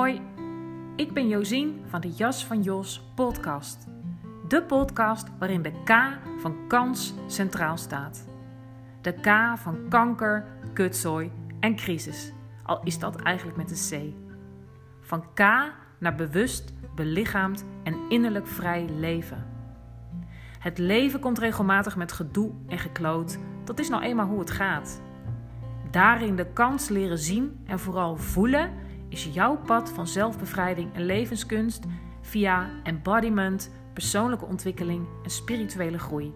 Hoi, ik ben Josien van de Jas van Jos podcast. De podcast waarin de K van kans centraal staat. De K van kanker, kutzooi en crisis. Al is dat eigenlijk met een C. Van K naar bewust, belichaamd en innerlijk vrij leven. Het leven komt regelmatig met gedoe en gekloot. Dat is nou eenmaal hoe het gaat. Daarin de kans leren zien en vooral voelen is jouw pad van zelfbevrijding en levenskunst via embodiment, persoonlijke ontwikkeling en spirituele groei.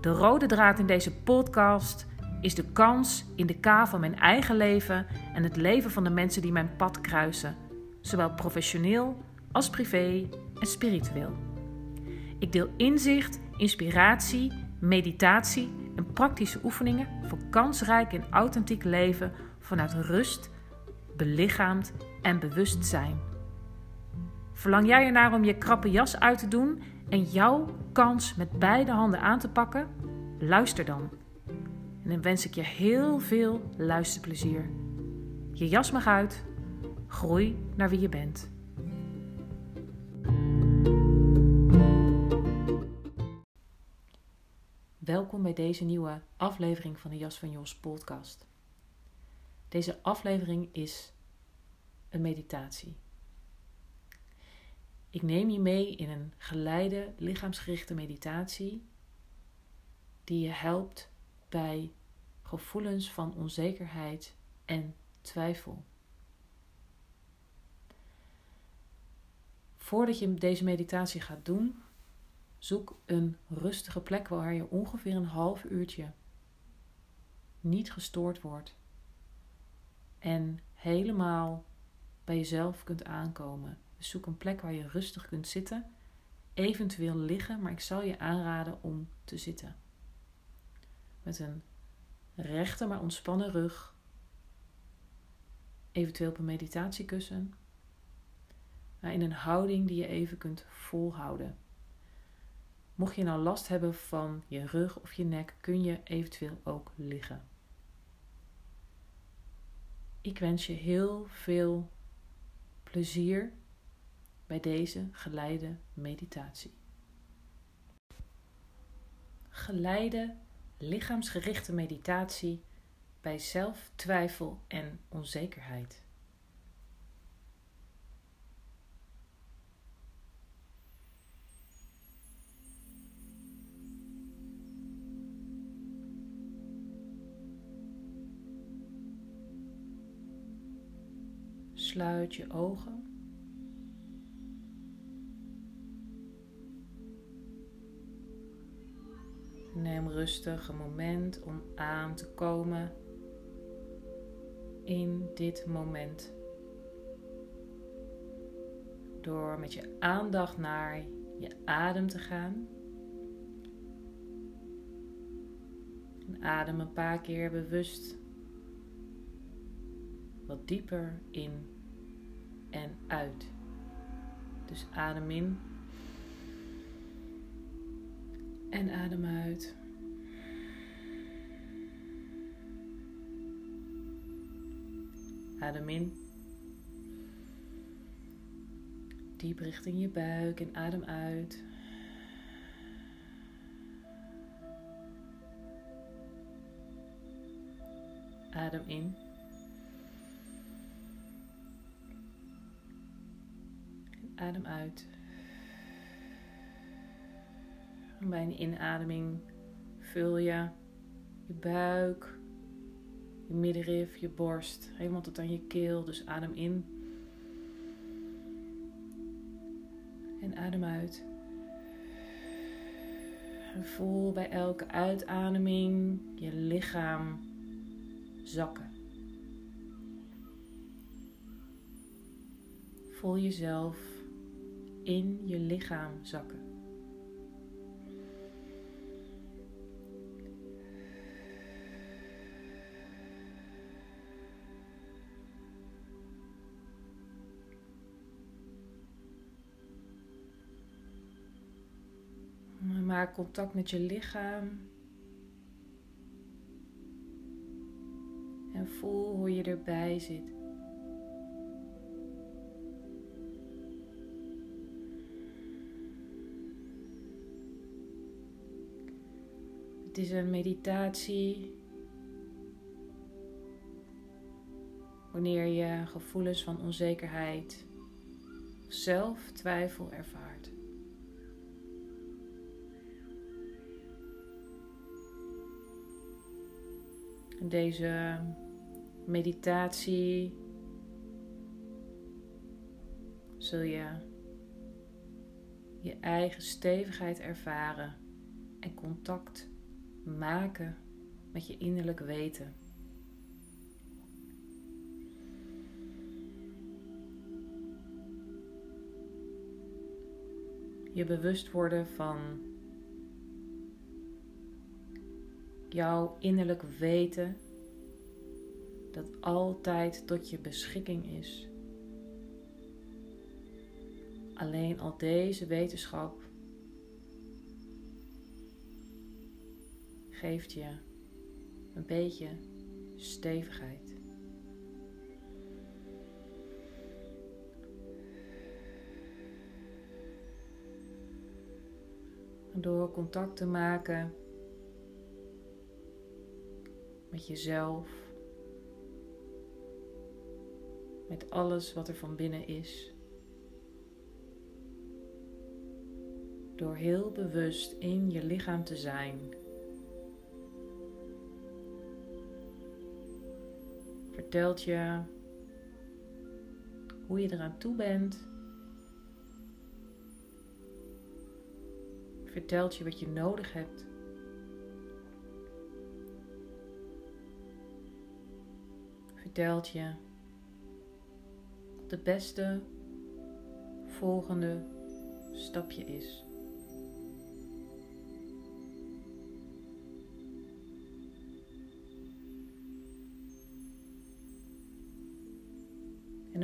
De rode draad in deze podcast is de kans in de K van mijn eigen leven en het leven van de mensen die mijn pad kruisen, zowel professioneel als privé en spiritueel. Ik deel inzicht, inspiratie, meditatie en praktische oefeningen voor kansrijk en authentiek leven vanuit rust belichaamd en bewust zijn. Verlang jij ernaar om je krappe jas uit te doen en jouw kans met beide handen aan te pakken? Luister dan. En dan wens ik je heel veel luisterplezier. Je jas mag uit. Groei naar wie je bent. Welkom bij deze nieuwe aflevering van de Jas van Jos podcast. Deze aflevering is een meditatie. Ik neem je mee in een geleide, lichaamsgerichte meditatie die je helpt bij gevoelens van onzekerheid en twijfel. Voordat je deze meditatie gaat doen, zoek een rustige plek waar je ongeveer een half uurtje niet gestoord wordt en helemaal bij jezelf kunt aankomen. Dus zoek een plek waar je rustig kunt zitten, eventueel liggen, maar ik zal je aanraden om te zitten. Met een rechte maar ontspannen rug, eventueel op een meditatiekussen, maar in een houding die je even kunt volhouden. Mocht je nou last hebben van je rug of je nek, kun je eventueel ook liggen. Ik wens je heel veel plezier bij deze geleide meditatie. Geleide lichaamsgerichte meditatie bij zelftwijfel en onzekerheid. Sluit je ogen. Neem rustig een moment om aan te komen in dit moment. Door met je aandacht naar je adem te gaan. En adem een paar keer bewust wat dieper in en uit. Dus adem in en adem uit. Adem in. Diep richting je buik en adem uit. Adem in. Adem uit. Bij een inademing vul je je buik, je middenrif, je borst, helemaal tot aan je keel. Dus adem in. En adem uit. En voel bij elke uitademing je lichaam zakken. Voel jezelf in je lichaam zakken. Maak contact met je lichaam. En voel hoe je erbij zit. Het is een meditatie wanneer je gevoelens van onzekerheid of zelftwijfel ervaart. Deze meditatie zul je je eigen stevigheid ervaren en contact maken met je innerlijk weten. Je bewust worden van jouw innerlijk weten dat altijd tot je beschikking is. Alleen al deze wetenschap geeft je een beetje stevigheid. Door contact te maken met jezelf, met alles wat er van binnen is. Door heel bewust in je lichaam te zijn. Vertelt je hoe je eraan toe bent. Vertelt je wat je nodig hebt. Vertelt je de beste volgende stapje is.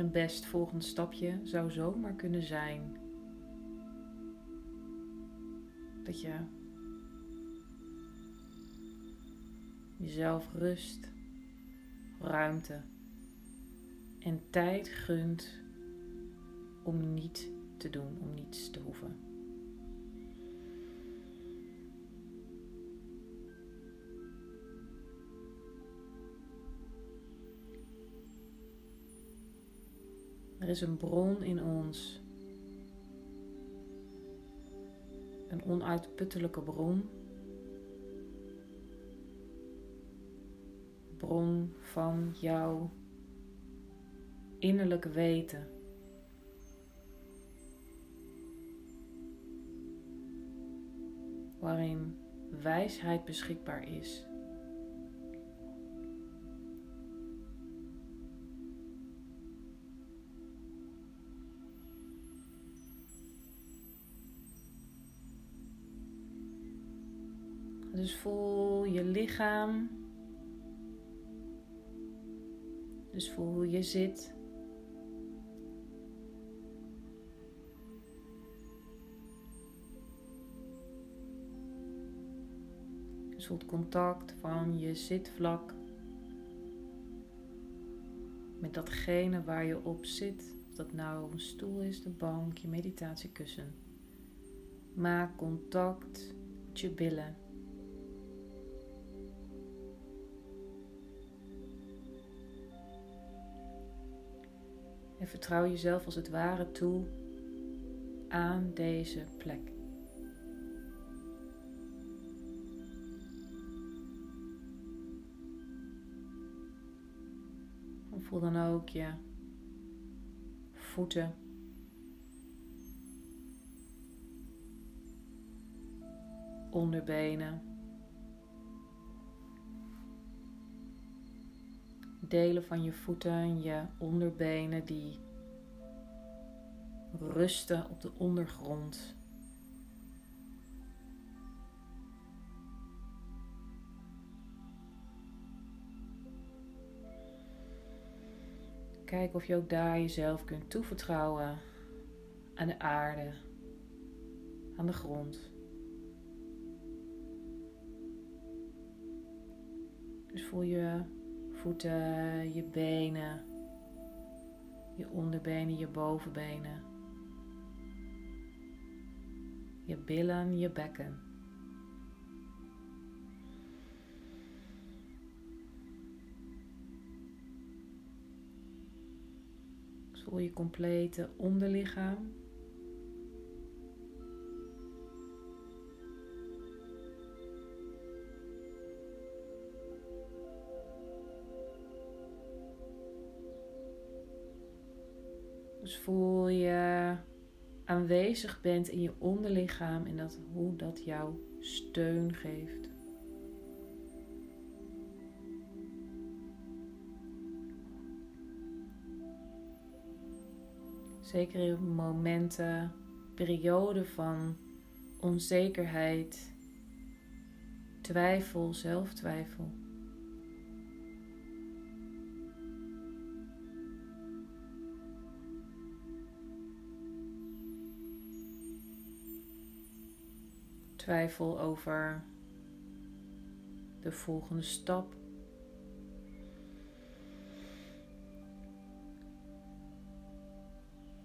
Een best volgend stapje zou zomaar kunnen zijn dat je jezelf rust, ruimte en tijd gunt om niet te doen, om niets te hoeven. Er is een bron in ons. Een onuitputtelijke bron. Bron van jouw innerlijk weten. Waarin wijsheid beschikbaar is. Dus voel je lichaam. Dus voel hoe je zit. Dus voel het contact van je zitvlak met datgene waar je op zit. Of dat nou een stoel is, de bank, je meditatiekussen. Maak contact met je billen. Vertrouw jezelf als het ware toe aan deze plek. Voel dan ook je voeten. Onderbenen. Delen van je voeten, je onderbenen die rusten op de ondergrond. Kijk of je ook daar jezelf kunt toevertrouwen aan de aarde, aan de grond. Dus voel je voeten, je benen, je onderbenen, je bovenbenen, je billen, je bekken. Voel je complete onderlichaam. Dus voel je aanwezig bent in je onderlichaam en dat, hoe dat jou steun geeft. Zeker in momenten, perioden van onzekerheid, twijfel, zelftwijfel. Twijfel over de volgende stap.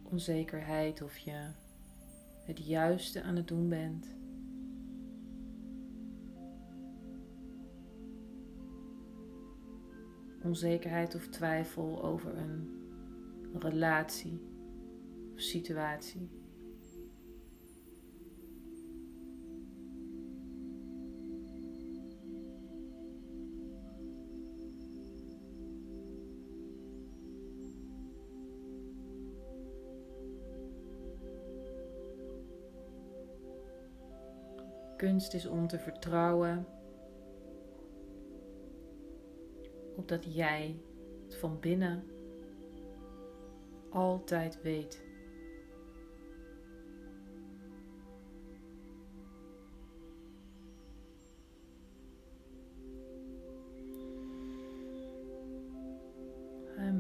Onzekerheid of je het juiste aan het doen bent. Onzekerheid of twijfel over een relatie of situatie. Kunst is om te vertrouwen op dat jij het van binnen altijd weet.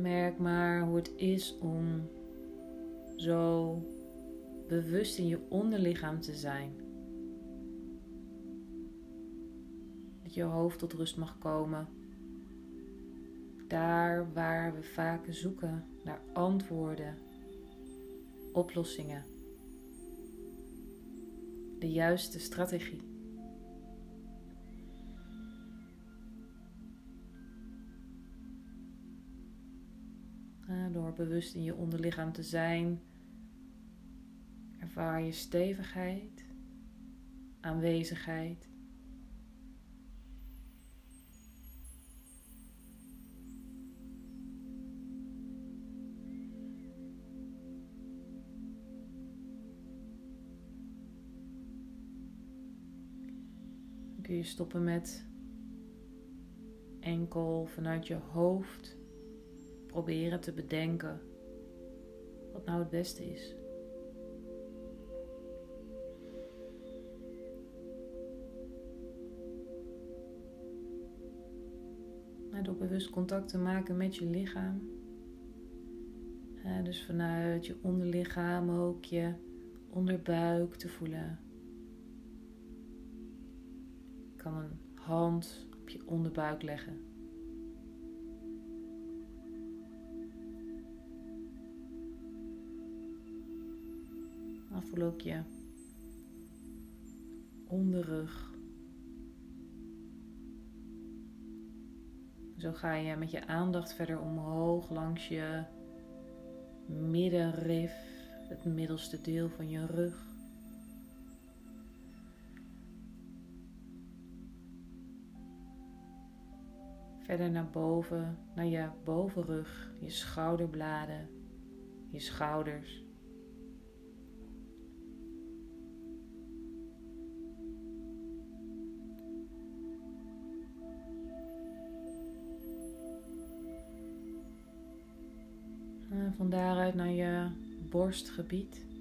Merk maar hoe het is om zo bewust in je onderlichaam te zijn. Je hoofd tot rust mag komen. Daar waar we vaak zoeken naar antwoorden, oplossingen, de juiste strategie. Door bewust in je onderlichaam te zijn, ervaar je stevigheid, aanwezigheid kun je stoppen met enkel vanuit je hoofd proberen te bedenken wat nou het beste is. door bewust contact te maken met je lichaam. dus vanuit je onderlichaam ook je onderbuik te voelen. Hand op je onderbuik leggen. Dan voel ook je onderrug. Zo ga je met je aandacht verder omhoog langs je middenrif, het middelste deel van je rug. Verder naar boven, naar je bovenrug, je schouderbladen, je schouders. En van daaruit naar je borstgebied.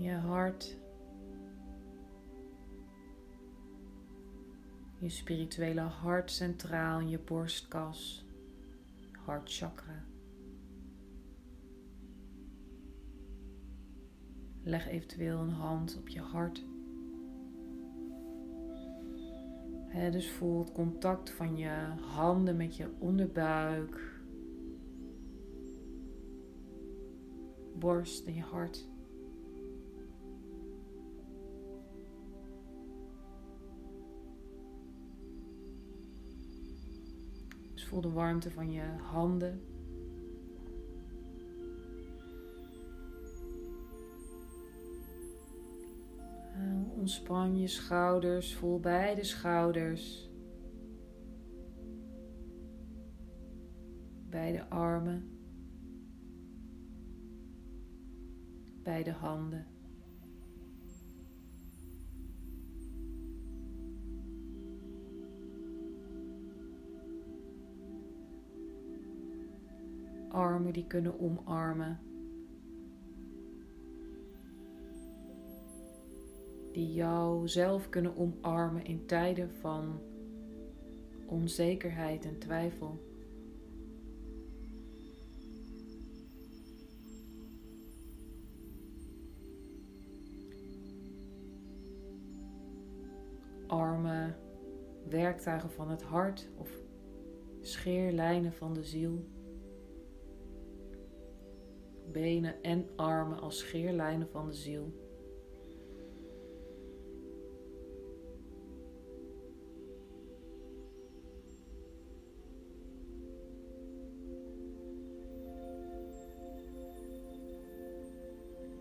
Je hart, je spirituele hart centraal in je borstkas, hartchakra. Leg eventueel een hand op je hart. dus voel het contact van je handen met je onderbuik, borst en je hart. Voel de warmte van je handen. Ontspan je schouders, voel beide schouders. Beide armen. Beide handen. Armen die kunnen omarmen. die jou zelf kunnen omarmen in tijden van onzekerheid en twijfel. Armen, werktuigen van het hart of scheerlijnen van de ziel. Benen en armen als scheerlijnen van de ziel.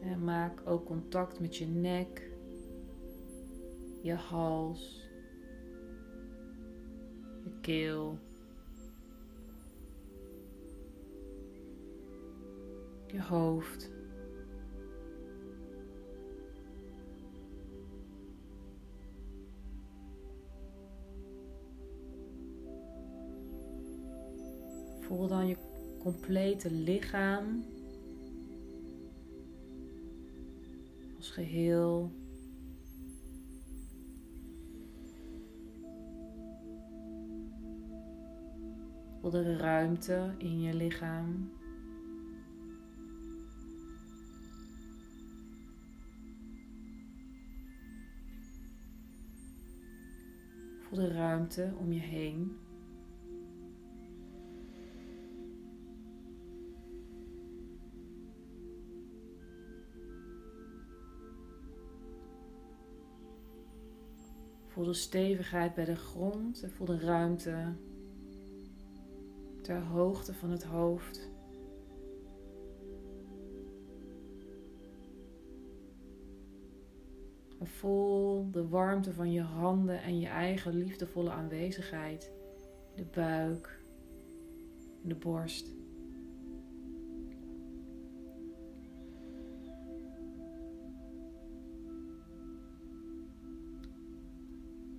En maak ook contact met je nek, je hals, je keel, je hoofd. Voel dan je complete lichaam geheel. Voel de ruimte in je lichaam. Ruimte om je heen. Voel de stevigheid bij de grond en voel de ruimte ter hoogte van het hoofd. Voel de warmte van je handen en je eigen liefdevolle aanwezigheid. De buik, de borst.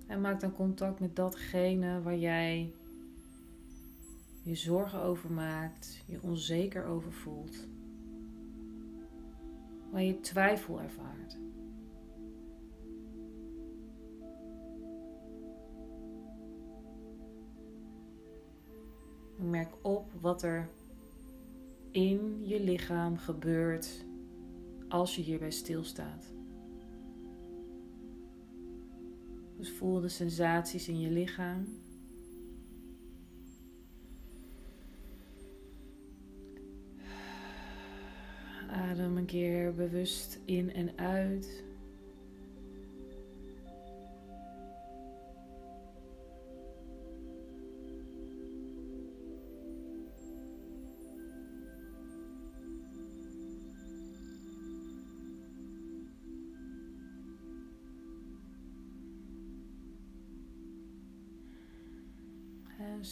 En maak dan contact met datgene waar jij je zorgen over maakt, je onzeker over voelt, waar je twijfel ervaart. Merk op wat er in je lichaam gebeurt als je hierbij stilstaat. Dus voel de sensaties in je lichaam. Adem een keer bewust in en uit.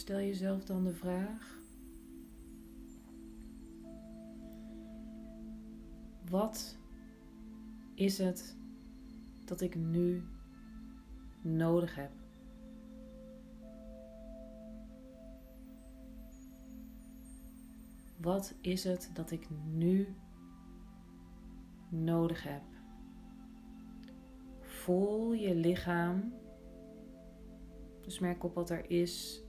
Stel jezelf dan de vraag: wat is het dat ik nu nodig heb? Wat is het dat ik nu nodig heb? Voel je lichaam. Dus merk op wat er is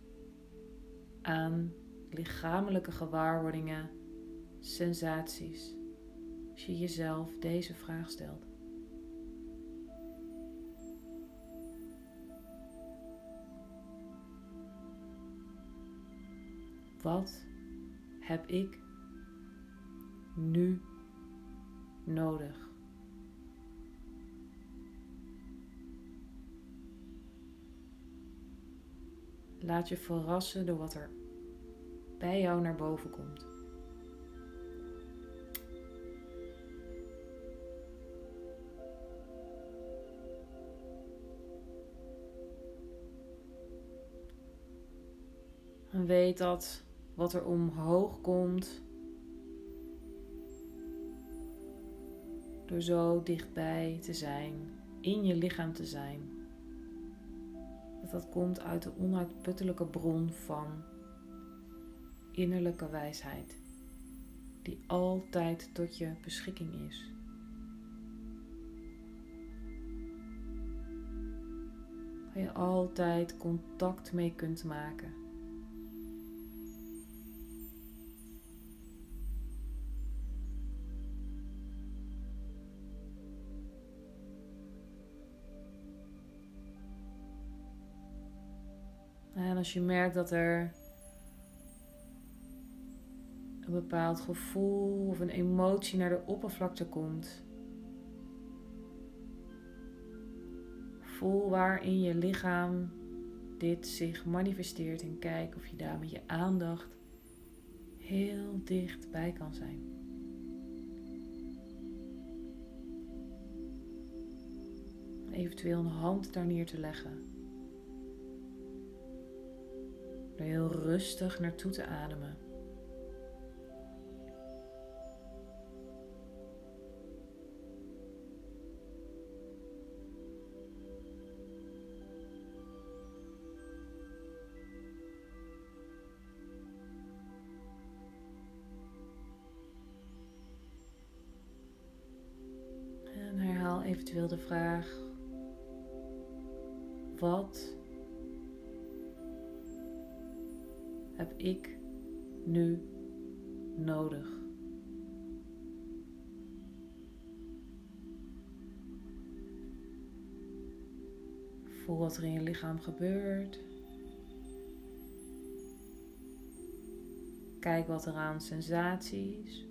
aan lichamelijke gewaarwordingen, sensaties, als je jezelf deze vraag stelt. Wat heb ik nu nodig? Laat je verrassen door wat er bij jou naar boven komt. En weet dat wat er omhoog komt, door zo dichtbij te zijn, in je lichaam te zijn, dat komt uit de onuitputtelijke bron van innerlijke wijsheid, die altijd tot je beschikking is. Waar je altijd contact mee kunt maken. Als je merkt dat er een bepaald gevoel of een emotie naar de oppervlakte komt, voel waar in je lichaam dit zich manifesteert en kijk of je daar met je aandacht heel dichtbij kan zijn. Eventueel een hand daar neer te leggen. Heel rustig naartoe te ademen. Eventueel de vraag: wat heb ik nu nodig? Voel wat er in je lichaam gebeurt. Kijk wat er aan sensaties,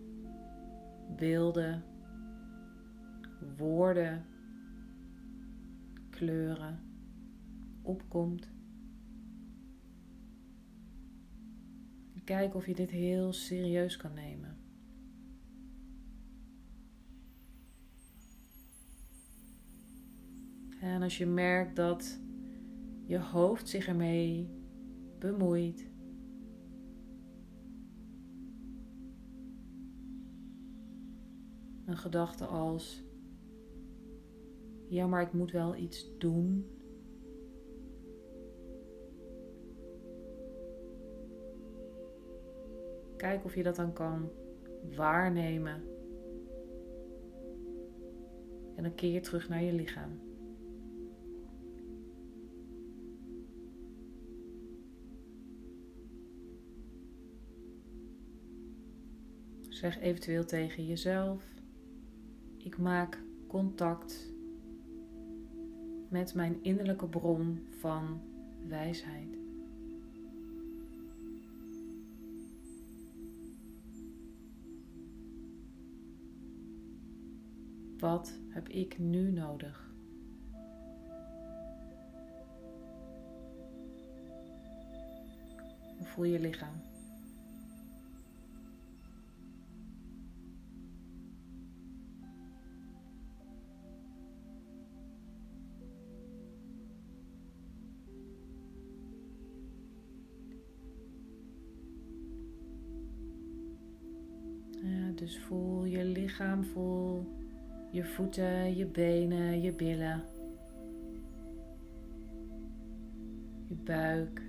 beelden, woorden, kleuren opkomt. Kijk of je dit heel serieus kan nemen. En als je merkt dat je hoofd zich ermee bemoeit, een gedachte als: ja, maar ik moet wel iets doen. Kijk of je dat dan kan waarnemen. En dan keer je terug naar je lichaam. Zeg eventueel tegen jezelf: Ik maak contact met mijn innerlijke bron van wijsheid. Wat heb ik nu nodig? Hoe voel je lichaam? Dus voel je lichaam, voel je voeten, je benen, je billen, je buik.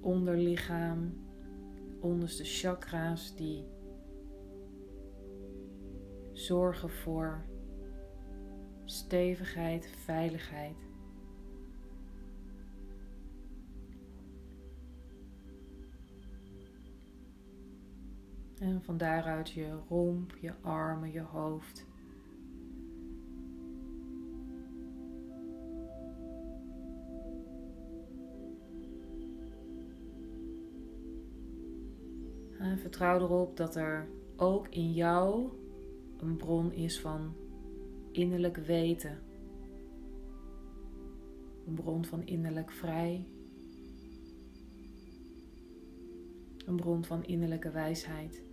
Onderlichaam, onderste chakra's die zorgen voor stevigheid, veiligheid. Van daaruit je romp, je armen, je hoofd. En vertrouw erop dat er ook in jou een bron is van innerlijk weten. Een bron van innerlijk vrij. Een bron van innerlijke wijsheid.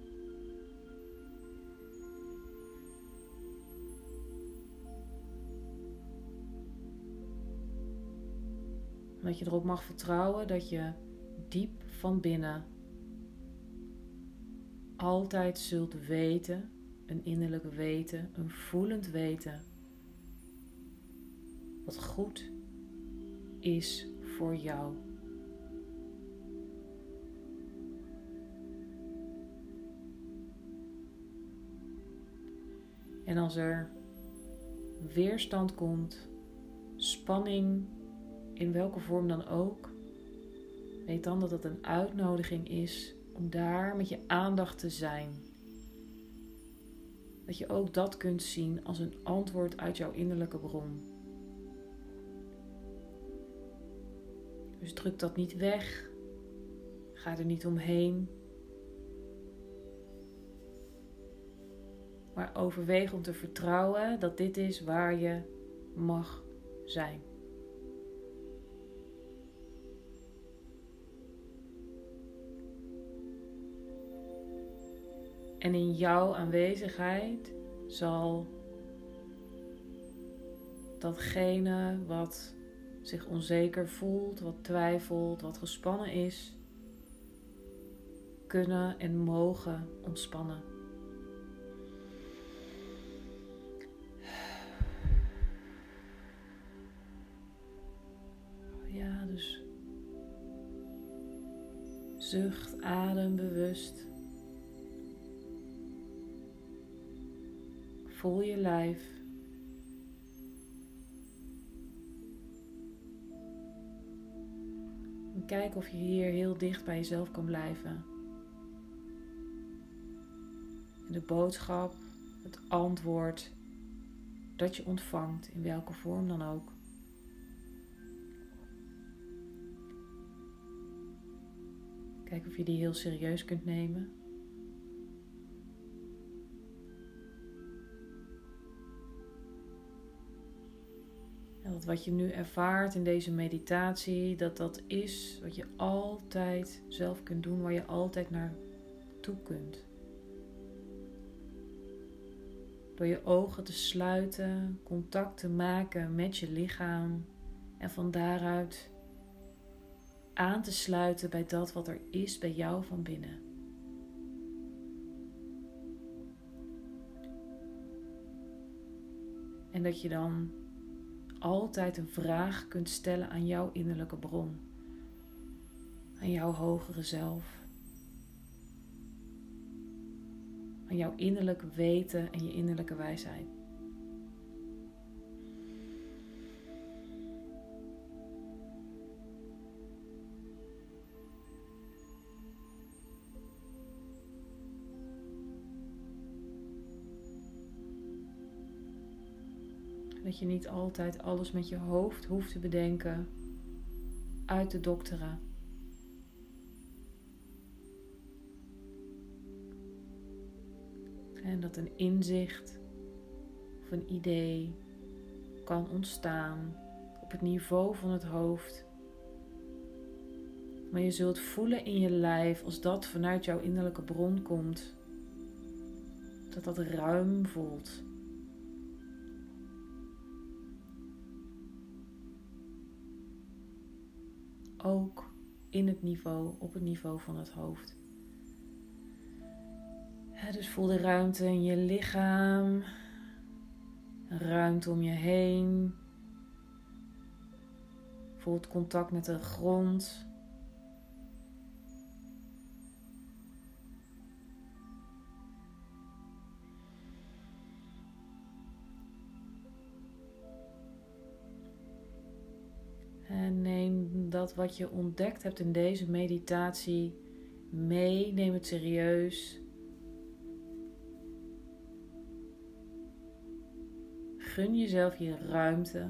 Dat je erop mag vertrouwen dat je diep van binnen altijd zult weten, een innerlijk weten, een voelend weten, wat goed is voor jou. En als er weerstand komt, spanning, in welke vorm dan ook, weet dan dat het een uitnodiging is om daar met je aandacht te zijn. Dat je ook dat kunt zien als een antwoord uit jouw innerlijke bron. Dus druk dat niet weg. Ga er niet omheen. Maar overweeg om te vertrouwen dat dit is waar je mag zijn. En in jouw aanwezigheid zal datgene wat zich onzeker voelt, wat twijfelt, wat gespannen is, kunnen en mogen ontspannen. Ja, dus zucht, adem bewust. Voel je lijf. En kijk of je hier heel dicht bij jezelf kan blijven. En de boodschap, het antwoord dat je ontvangt, in welke vorm dan ook. Kijk of je die heel serieus kunt nemen. Wat je nu ervaart in deze meditatie, dat dat is wat je altijd zelf kunt doen, waar je altijd naar toe kunt. Door je ogen te sluiten, contact te maken met je lichaam en van daaruit aan te sluiten bij dat wat er is bij jou van binnen. En dat je dan altijd een vraag kunt stellen aan jouw innerlijke bron, aan jouw hogere zelf, aan jouw innerlijke weten en je innerlijke wijsheid. Dat je niet altijd alles met je hoofd hoeft te bedenken, uit te dokteren. En dat een inzicht of een idee kan ontstaan op het niveau van het hoofd. Maar je zult voelen in je lijf als dat vanuit jouw innerlijke bron komt. Dat dat ruim voelt. Ook in het niveau, op het niveau van het hoofd. dus voel de ruimte in je lichaam, ruimte om je heen. Voel het contact met de grond. Dat wat je ontdekt hebt in deze meditatie mee. Neem het serieus. Gun jezelf je ruimte.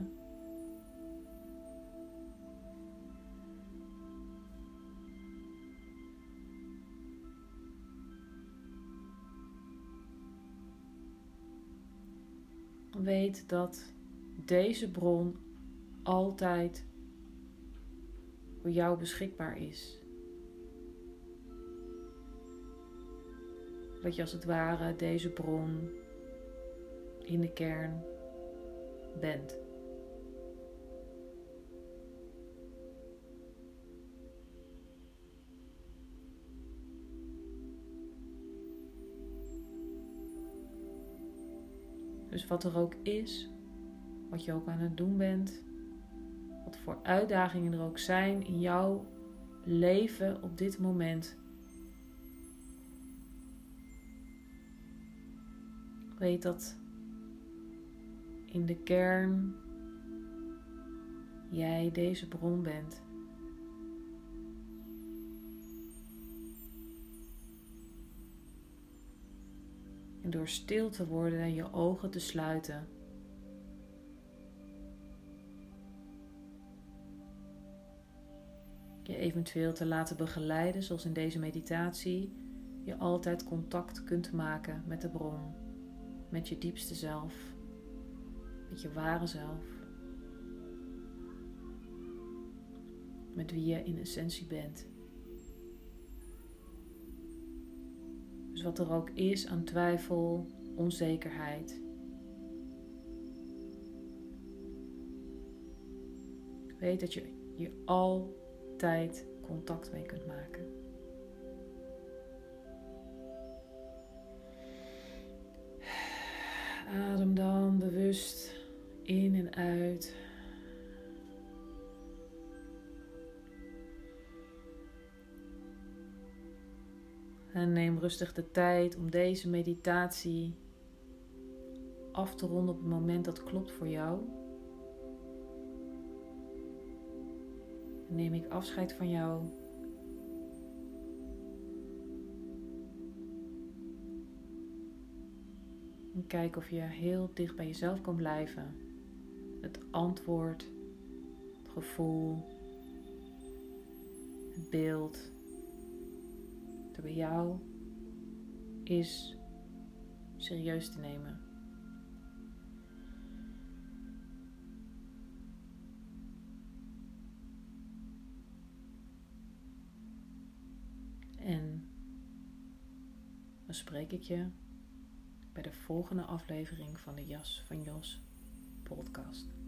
Weet dat deze bron altijd voor jou beschikbaar is. Dat je als het ware deze bron in de kern bent. Dus wat er ook is, wat je ook aan het doen bent, wat voor uitdagingen er ook zijn in jouw leven op dit moment. Weet dat in de kern jij deze bron bent. En door stil te worden en je ogen te sluiten. Eventueel te laten begeleiden, zoals in deze meditatie, je altijd contact kunt maken met de bron, met je diepste zelf, met je ware zelf, met wie je in essentie bent. Dus wat er ook is aan twijfel, onzekerheid. Weet dat je hier altijd contact mee kunt maken. Adem dan bewust in en uit. En neem rustig de tijd om deze meditatie af te ronden op het moment dat klopt voor jou. Neem ik afscheid van jou. En kijk of je heel dicht bij jezelf kan blijven. Het antwoord, het gevoel, het beeld bij jou is serieus te nemen. Dan spreek ik je bij de volgende aflevering van de Jas van Jos podcast.